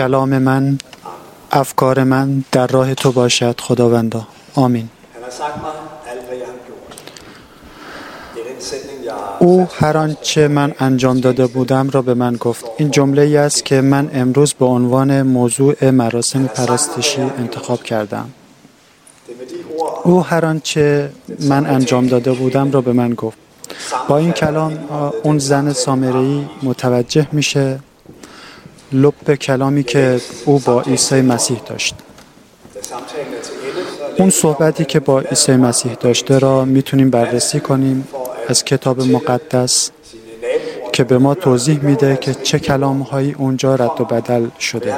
کلام من افکار من در راه تو باشد خداوندا. آمین. او هر آنچه من انجام داده بودم را به من گفت. این جمله ای است که من امروز به عنوان موضوع مراسم پرستشی انتخاب کردم. او هر آنچه من انجام داده بودم را به من گفت. با این کلام اون زن سامری متوجه میشه لب کلامی که او با عیسی مسیح داشت. اون صحبتی که با عیسی مسیح داشته را می‌تونیم بررسی کنیم از کتاب مقدس که به ما توضیح میده که چه کلام هایی اونجا رد و بدل شده.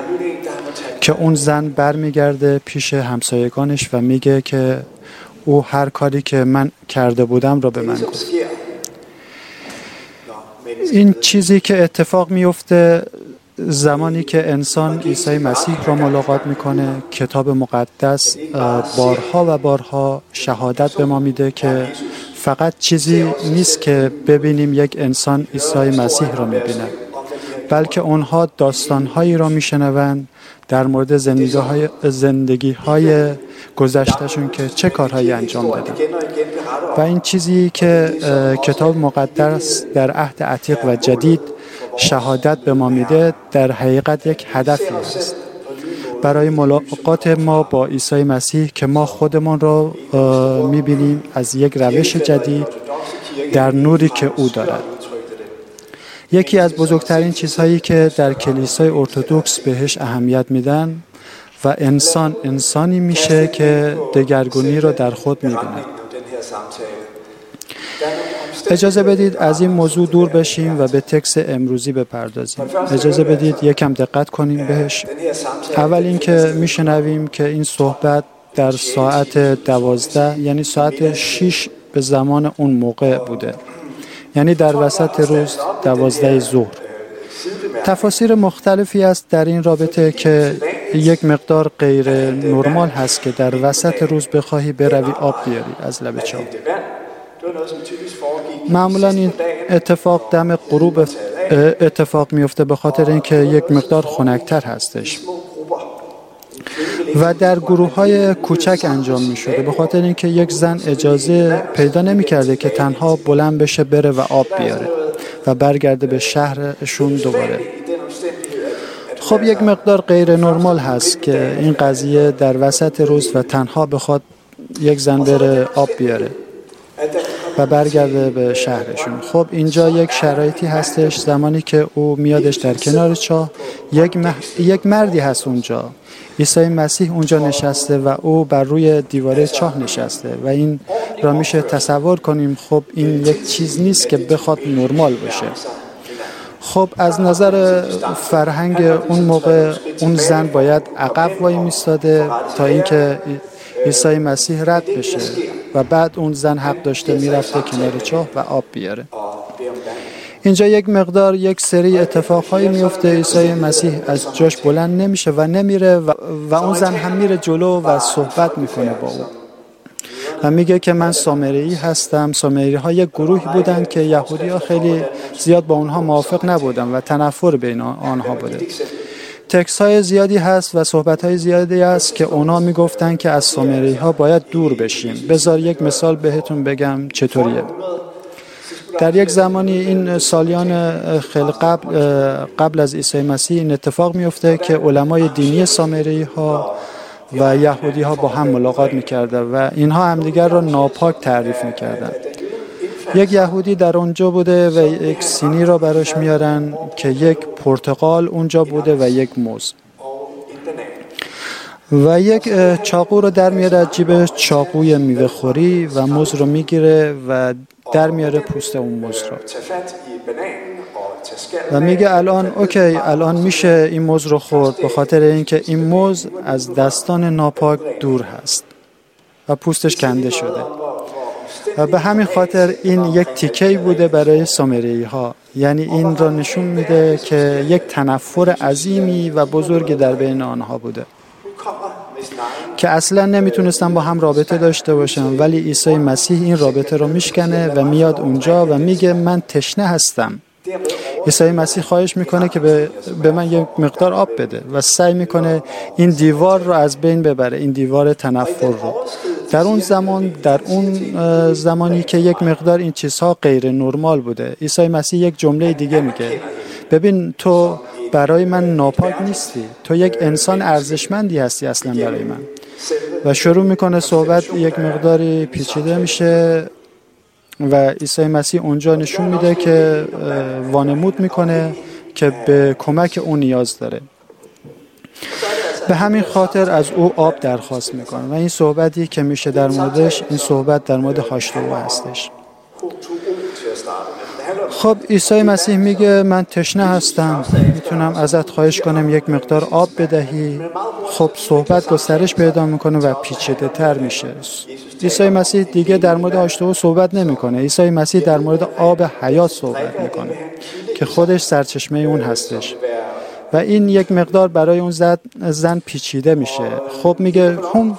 که اون زن برمیگرده پیش همسایگانش و میگه که او هر کاری که من کرده بودم را به من گفت. این چیزی که اتفاق میفته زمانی که انسان عیسی مسیح را ملاقات می‌کنه کتاب مقدس بارها و بارها شهادت به ما میده که فقط چیزی نیست که ببینیم یک انسان عیسی مسیح را می‌بینه بلکه اونها داستانهایی را میشنوند در مورد زندگی های, زندگی های گذشتهشون که چه کارهایی انجام دادن. و این چیزی که کتاب مقدس در عهد عتیق و جدید شهادت به ما میده در حقیقت یک هدفی است. برای ملاقات ما با عیسی مسیح که ما خودمان را می‌بینیم از یک روش جدید در نوری که او دارد. یکی از بزرگترین چیزهایی که در کلیسای ارتودکس بهش اهمیت میدن و انسان انسانی میشه که دگرگونی را در خود می‌بیند. اجازه بدید از این موضوع دور بشیم و به تکس امروزی بپردازیم. اجازه بدید یکم دقت کنیم بهش. اول اینکه میشنویم که این صحبت در ساعت دوازده یعنی ساعت 6 به زمان اون موقع بوده. یعنی در وسط روز دوازده ظهر. تفاسیر مختلفی است در این رابطه که یک مقدار غیر نرمال هست که در وسط روز بخواهی بروی آب بیاری از لب چاه معمولا این اتفاق دم غروب اتفاق میفته به خاطر اینکه یک مقدار خنکتر هستش. و در گروه های کوچک انجام می شده به خاطر اینکه یک زن اجازه پیدا نمی کرده که تنها بلند بشه بره و آب بیاره و برگرده به شهرشون دوباره. خب یک مقدار غیر نرمال هست که این قضیه در وسط روز و تنها بخواد یک زن بره آب بیاره. و برگرده به شهرشون. خب اینجا یک شرایطی هستش. زمانی که او میادش در کنار چاه یک, یک مردی هست اونجا. عیسی مسیح اونجا نشسته و او بر روی دیواره چاه نشسته و این را میشه تصور کنیم خب این یک چیز نیست که بخواد نرمال باشه. خب از نظر فرهنگ اون موقع اون زن باید عقب وای میستاده تا اینکه عیسی مسیح رد بشه. و بعد اون زن حق داشته می‌رفته کنار چاه و آب بیاره. اینجا یک مقدار یک سری اتفاقهایی میفته. عیسی مسیح از جاش بلند نمیشه و نمیره و, و اون زن هم میره جلو و صحبت می‌کنه با او. و میگه که من سامری هستم. سامری ها یک گروهی بودن که یهودی ها خیلی زیاد با اونها موافق نبودن و تنفر بین آنها بوده. تکس های زیادی هست و صحبت های زیادی هست که اونا می‌گفتن که از سامری ها باید دور بشیم. بذار یک مثال بهتون بگم چطوریه. در یک زمانی این سالیان خیلی قبل قبل از عیسی مسیح این اتفاق میفته که علمای دینی سامری ها و یهودی ها با هم ملاقات می‌کرده و اینها همدیگر را ناپاک تعریف می‌کردن. یک یهودی در اونجا بوده و یک سینی را براش میارن که یک پرتقال اونجا بوده و یک موز. و یک چاقو رو در میاره از جیب چاقوی میوه خوری و موز رو می‌گیره و در میاره پوست اون موز رو. و میگه الان اوکی الان میشه این موز رو خورد به خاطر اینکه این موز از دستان ناپاک دور هست و پوستش کنده شده. و به همین خاطر این یک تیکه بوده برای سامری ها یعنی این را نشون میده که یک تنفر عظیمی و بزرگی در بین آنها بوده. که اصلا نمی‌تونستن با هم رابطه داشته باشن ولی عیسی مسیح این رابطه رو میشکنه و میاد اونجا و میگه من تشنه هستم. عیسی مسیح خواهش می‌کنه که به, به من یک مقدار آب بده و سعی می‌کنه این دیوار رو از بین ببره این دیوار تنفر رو. در اون زمان در اون زمانی که یک مقدار این چیزها غیر نرمال بوده. عیسی مسیح یک جمله دیگه میگه ببین تو برای من ناپاک نیستی. تو یک انسان ارزشمندی هستی اصلا برای من. و شروع می‌کنه صحبت یک مقداری پیچیده میشه و عیسی مسیح اونجا نشون میده که وانمود می‌کنه که به کمک اون نیاز داره. به همین خاطر از او آب درخواست می‌کنه و این صحبتی که میشه در موردش این صحبت در مورد هاشتو هستش. خب عیسی مسیح میگه من تشنه هستم می‌تونم ازت خواهش کنم یک مقدار آب بدهی. خب صحبت گسترش پیدا می‌کنه و پیچیده تر میشه. عیسی مسیح دیگه در مورد آشتو صحبت نمی‌کنه. عیسی مسیح در مورد آب حیات صحبت می‌کنه که خودش سرچشمه اون هستش. و این یک مقدار برای اون زن پیچیده میشه. خب میگه هم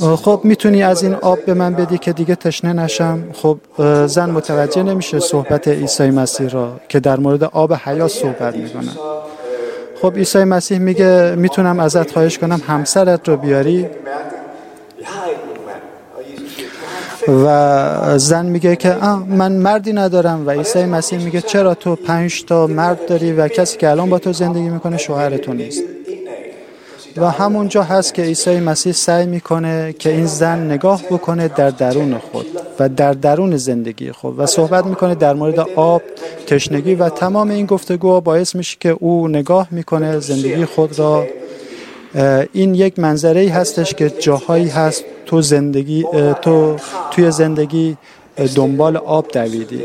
خب می‌تونی از این آب به من بدی که دیگه تشنه نشم؟ خب زن متوجه نمیشه صحبت عیسی مسیح را که در مورد آب حیات صحبت می‌کنه. خب عیسی مسیح میگه می‌تونم ازت خواهش کنم همسرت رو بیاری؟ و زن میگه که من مردی ندارم و عیسی مسیح میگه چرا تو پنج تا مرد داری و کسی که الان با تو زندگی می‌کنه شوهر تو نیست؟ و همونجا هست که عیسی مسیح سعی می‌کنه که این زن نگاه بکنه در درون خود و در درون زندگی خود و صحبت می‌کنه در مورد آب تشنگی و تمام این گفتگو باعث میشه که او نگاه می‌کنه زندگی خود را. این یک منظره هستش که جاهایی هست تو زندگی تو توی زندگی دنبال آب دویدی.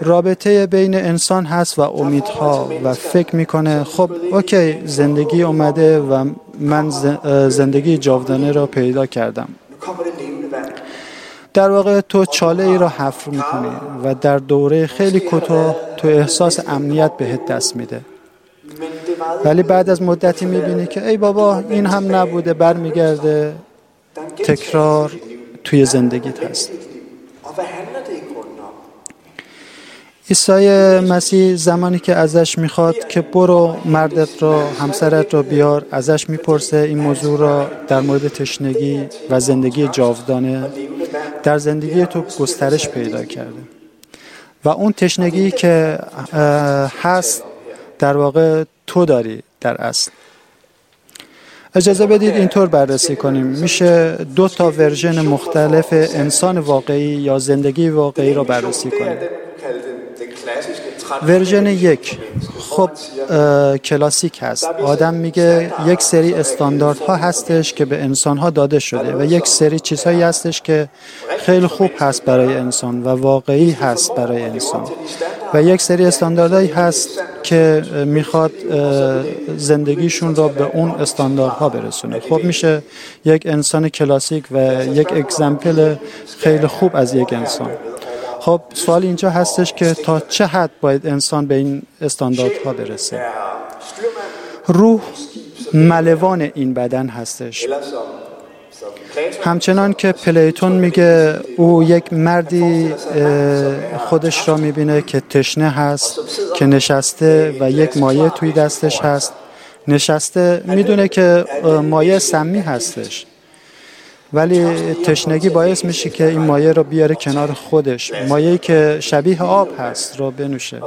رابطه بین انسان هست و امیدها و فکر می‌کنه خب اوکی زندگی اومده و من زندگی جاودانه را پیدا کردم. در واقع تو چاله ای را حفر می‌کنی و در دوره خیلی کوتاه تو احساس امنیت بهت دست میده. ولی بعد از مدتی می‌بینی که ای بابا این هم نبوده برمیگرده تکرار توی زندگیت هست. عیسی مسیح زمانی که ازش می‌خواد که برو مردت را همسرت را بیار ازش می‌پرسه این موضوع را در مورد تشنگی و زندگی جاودانه. در زندگی تو گسترش پیدا کرده. و اون تشنگی که هست در واقع تو داری در اصل. اجازه بدید اینطور بررسی کنیم. میشه دو تا version مختلف انسان واقعی یا زندگی واقعی را بررسی کنیم. version یک. خب کلاسیک هست. آدم میگه یک سری استانداردها هستش که به انسان ها داده شده و یک سری چیزهایی هستش که خیلی خوب هست برای انسان و واقعی هست برای انسان. و یک سری استانداردهایی هست که می‌خواد زندگیشون را به اون استانداردها برسونه. خب میشه یک انسان کلاسیک و یک اگزمپل خیلی خوب از یک انسان. خب سوال اینجا هستش که تا چه حد باید انسان به این استانداردها برسه؟ روح ملوان این بدن هستش. همچنان که پلیتون میگه او یک مردی خودش را می‌بینه که تشنه هست که نشسته و یک مایه توی دستش هست. نشسته می‌دونه که مایه سمی هستش. ولی تشنگی باعث میشه که این مایه رو بیاره کنار خودش. مایه‌ای که شبیه آب هست رو بنوشه.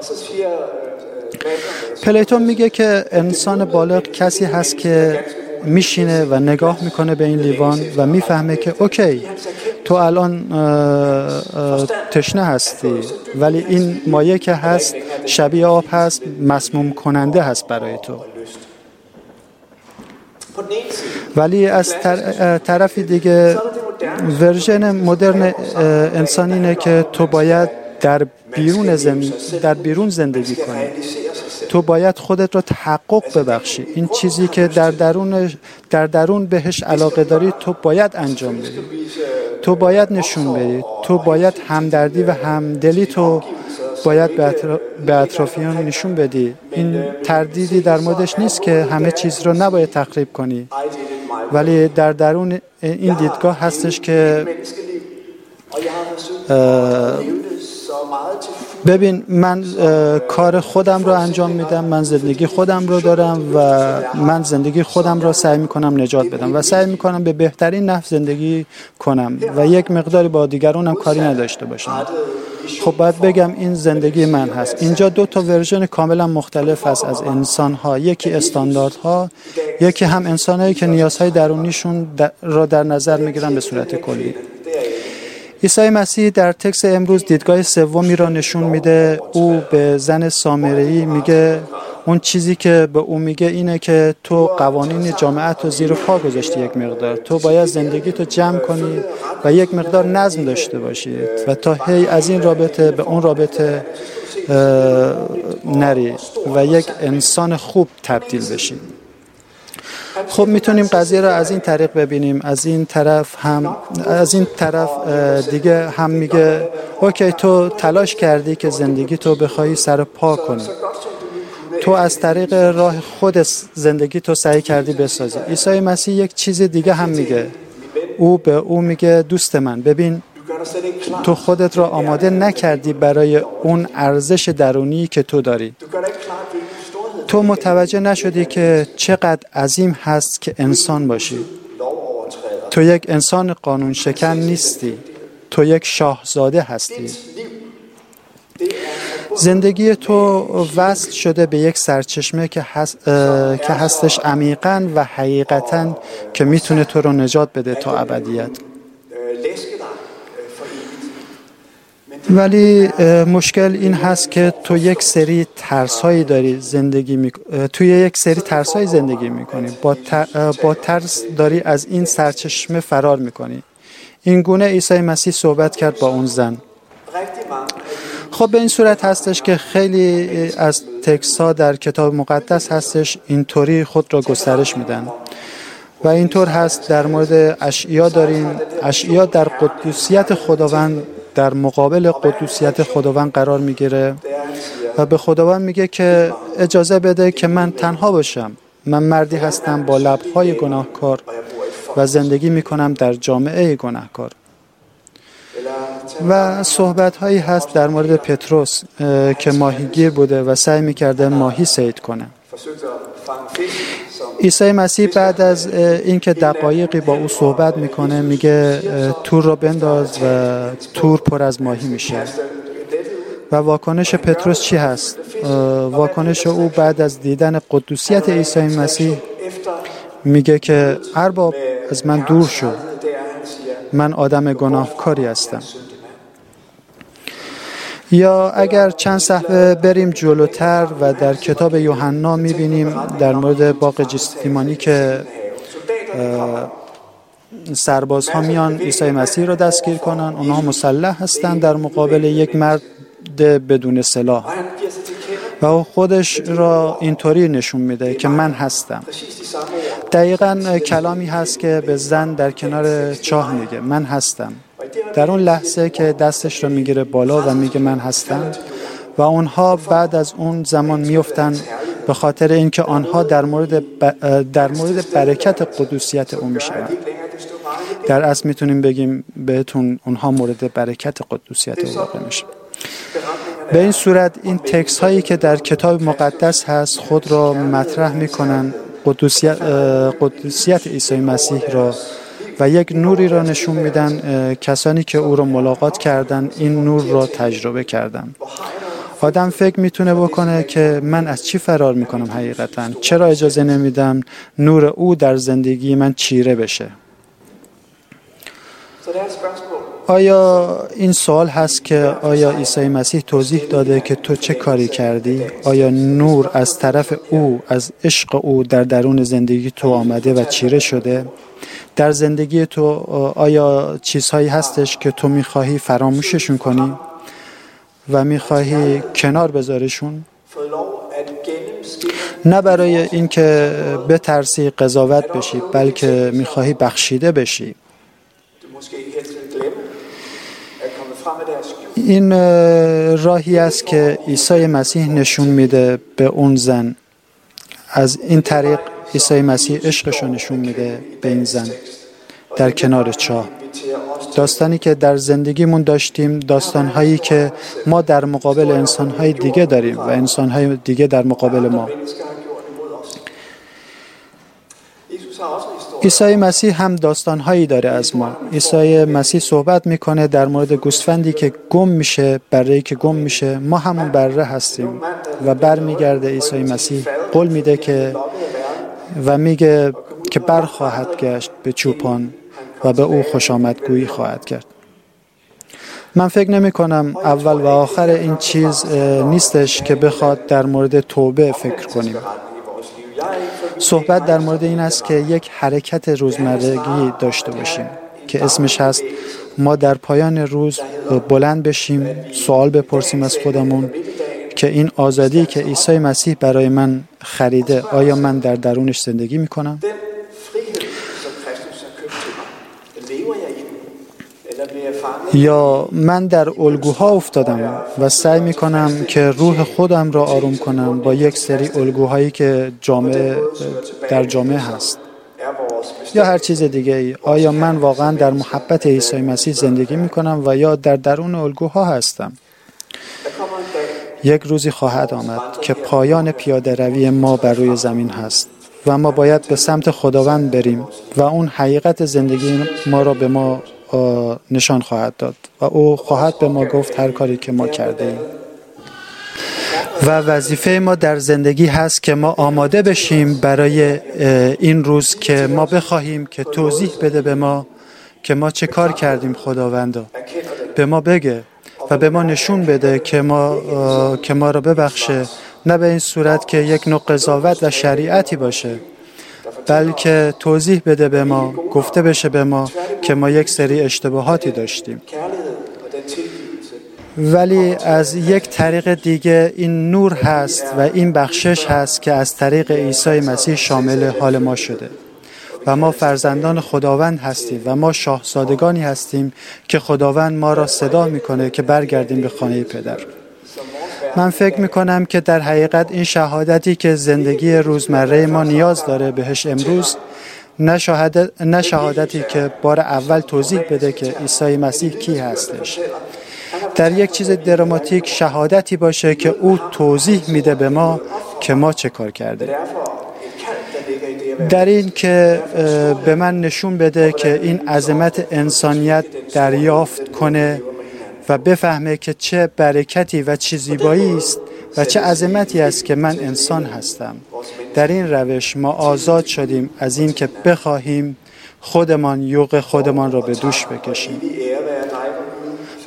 پلیتون میگه که انسان بالغ کسی هست که میشینه و نگاه می‌کنه به این لیوان و می‌فهمه که OK تو الان تشنه هستی ولی این مایع که هست شبیه آب هست مسموم کننده هست برای تو. ولی از طرف دیگه version مدرن انسان اینه که تو باید در بیرون, زند... در بیرون زندگی کنی. تو باید خودت را تحقق ببخشی. این چیزی که در درون در درون بهش علاقه داری تو باید انجام بدی. تو باید نشون بدی. تو باید همدردی و همدلی تو باید به اطرافیان نشون بدی. این تردیدی در موردش نیست که همه چیز رو نباید تخریب کنی. ولی در درون این دیدگاه هستش که ببین من کار خودم رو انجام میدم من زندگی خودم رو دارم و من زندگی خودم رو سعی می‌کنم نجات بدم و سعی می‌کنم به بهترین نحو زندگی کنم و یک مقداری با دیگرانم کاری نداشته باشم. خب باید بگم این زندگی من هست. اینجا دو تا ورژن کاملا مختلف هست از انسان ها یکی استاندارد ها یکی هم انسان هایی که نیازهای درونیشون را در نظر می‌گیرن به صورت کلی. عیسی مسیح در تکس امروز دیدگاه سومی را نشون میده. او به زن سامری میگه اون چیزی که به او میگه اینه که تو قوانین جامعت رو زیر پا گذاشتی یک مقدار. تو باید زندگی تو جمع کنی و یک مقدار نظم داشته باشی و تا هی از این رابطه به اون رابطه نری و یک انسان خوب تبدیل بشی. خب می‌تونیم قضیه را از این طریق ببینیم. از این طرف هم از این طرف دیگه هم میگه اوکی تو تلاش کردی که زندگی تو بخوای سر پا کنی. تو از طریق راه خود زندگی تو سعی کردی بسازی. عیسی مسیح یک چیز دیگه هم میگه. او به او میگه دوست من ببین تو خودت را آماده نکردی برای اون ارزش درونی که تو داری. تو متوجه نشدی که چقدر عظیم هست که انسان باشی. تو یک انسان قانون شکن نیستی. تو یک شاهزاده هستی. زندگی تو وصل شده به یک سرچشمه که, که هستش عمیقا و حقیقتا که می‌تونه تو رو نجات بده تا ابدیت. ولی مشکل این هست که تو یک سری ترس هایی داری زندگی می... توی یک سری ترس هایی زندگی می‌کنی. با, با ترس داری از این سرچشمه فرار می‌کنی. این گونه عیسی مسیح صحبت کرد با اون زن. خب به این صورت هستش که خیلی از تکس ها در کتاب مقدس هستش اینطوری خود را گسترش میدن. و اینطور هست در مورد اشعیا داریم. اشعیا در قدوسیت خداوند در مقابل قدوسیت خداوند قرار می‌گیره و به خداوند میگه که اجازه بده که من تنها باشم. من مردی هستم با لبهای گناهکار و زندگی می‌کنم در جامعه گناهکار. و صحبت هایی هست در مورد پتروس که ماهیگیر بوده و سعی می‌کرده ماهی سید کنه. عیسی مسیح بعد از اینکه دقایقی با او صحبت می‌کنه میگه تور رو بنداز و تور پر از ماهی میشه. و واکنش پتروس چی هست؟ واکنش او بعد از دیدن قدوسیت عیسی مسیح میگه که ارباب از من دور شو. من آدم گناهکاری هستم. یا اگر چند صفحه بریم جلوتر و در کتاب یوحنا می‌بینیم در مورد باغ جستیمانی که سربازها میان عیسی مسیح رو دستگیر کنن اونها مسلح هستند در مقابل یک مرد بدون سلاح. و او خودش را اینطوری نشون میده که من هستم. دقیقا کلامی هست که به زن در کنار چاه میگه من هستم. در اون لحظه که دستش رو می‌گیره بالا و میگه من هستم و اونها بعد از اون زمان میفتن به خاطر اینکه آنها در مورد در مورد برکت قدوسیت او میشن در اصل می‌تونیم بگیم بهتون اونها مورد برکت قدوسیت او واقع میشه. به این صورت این تکس هایی که در کتاب مقدس هست خود را مطرح می‌کنن قدوسیت, قدوسیت عیسی مسیح را و یک نوری را نشون میدن کسانی که او را ملاقات کردن این نور را تجربه کردن. آدم فکر می‌تونه بکنه که من از چی فرار می‌کنم حقیقتا؟ چرا اجازه نمیدم نور او در زندگی من چیره بشه؟ آیا این سوال هست که آیا عیسی مسیح توضیح داده که تو چه کاری کردی؟ آیا نور از طرف او از عشق او در درون زندگی تو آمده و چیره شده؟ در زندگی تو آیا چیزهایی هستش که تو می‌خواهی فراموششون کنی؟ و می‌خواهی کنار بذاریشون نه برای اینکه بترسی قضاوت بشی بلکه می‌خواهی بخشیده بشی این راهی است که عیسی مسیح نشون میده به اون زن. از این طریق عیسی مسیح عشقش رو نشون میده به این زن در کنار چاه داستانی که در زندگیمون داشتیم داستان هایی که ما در مقابل انسان های دیگه داریم و انسان های دیگه در مقابل ما. عیسی مسیح هم داستان هایی داره از ما. عیسی مسیح صحبت می‌کنه در مورد گوسفندی که گم میشه بره که گم میشه. ما همون بره هستیم و برمیگرده عیسی مسیح. قول میده که و میگه که بر خواهد گشت به چوپان و به او خوش آمدگویی خواهد کرد. من فکر نمی کنم اول و آخر این چیز نیستش که بخواد در مورد توبه فکر کنیم. صحبت در مورد این است که یک حرکت روزمرگی داشته باشیم که اسمش هست ما در پایان روز بلند بشیم سوال بپرسیم از خودمون که این آزادی که عیسی مسیح برای من خریده آیا من در درونش زندگی می کنم؟ یا من در الگوها افتادم و سعی می کنم که روح خودم را آروم کنم با یک سری الگوهایی که جامعه در جامعه هست. یا هر چیز دیگه ای. آیا من واقعا در محبت عیسی مسیح زندگی می کنم و یا در درون الگوها هستم؟ یک روزی خواهد آمد که پایان پیاده روی ما بر روی زمین هست و ما باید به سمت خداوند بریم و اون حقیقت زندگی ما را به ما نشان خواهد داد و او خواهد به ما گفت هر کاری که ما کرده ایم و وظیفه ما در زندگی هست که ما آماده بشیم برای این روز که ما بخواهیم که توضیح بده به ما که ما چه کار کردیم خداوندا. به ما بگه و به ما نشون بده که ما که ما را ببخشه. نه به این صورت که یک نوع قضاوت و شریعتی باشه. بلکه توضیح بده به ما گفته بشه به ما که ما یک سری اشتباهاتی داشتیم. ولی از یک طریق دیگه این نور هست و این بخشش هست که از طریق عیسی مسیح شامل حال ما شده. و ما فرزندان خداوند هستیم و ما شاهزادگانی هستیم که خداوند ما را صدا می‌کنه که برگردیم به خانه پدر. من فکر می کنم که در حقیقت این شهادتی که زندگی روزمره ما نیاز داره بهش امروز نه شهادتی که بار اول توضیح بده که عیسی مسیح کی هستش. در یک چیز دراماتیک شهادتی باشه که او توضیح میده به ما که ما چه کار کرده در این که به من نشون بده که این عظمت انسانیت دریافت کنه و بفهمه که چه برکتی و چه زیبایی است و چه عظمتی است که من انسان هستم. در این روش ما آزاد شدیم از این که بخواهیم خودمان یوق خودمان را به دوش بکشیم.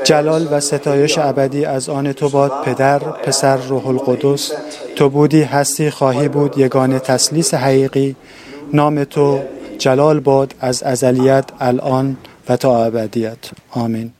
جلال و ستایش ابدی از آن تو باد پدر پسر روح القدس. تو بودی هستی خواهی بود یگان تسلیس حقیقی. نام تو جلال باد از ازلیت الان و تا ابدیت. آمین.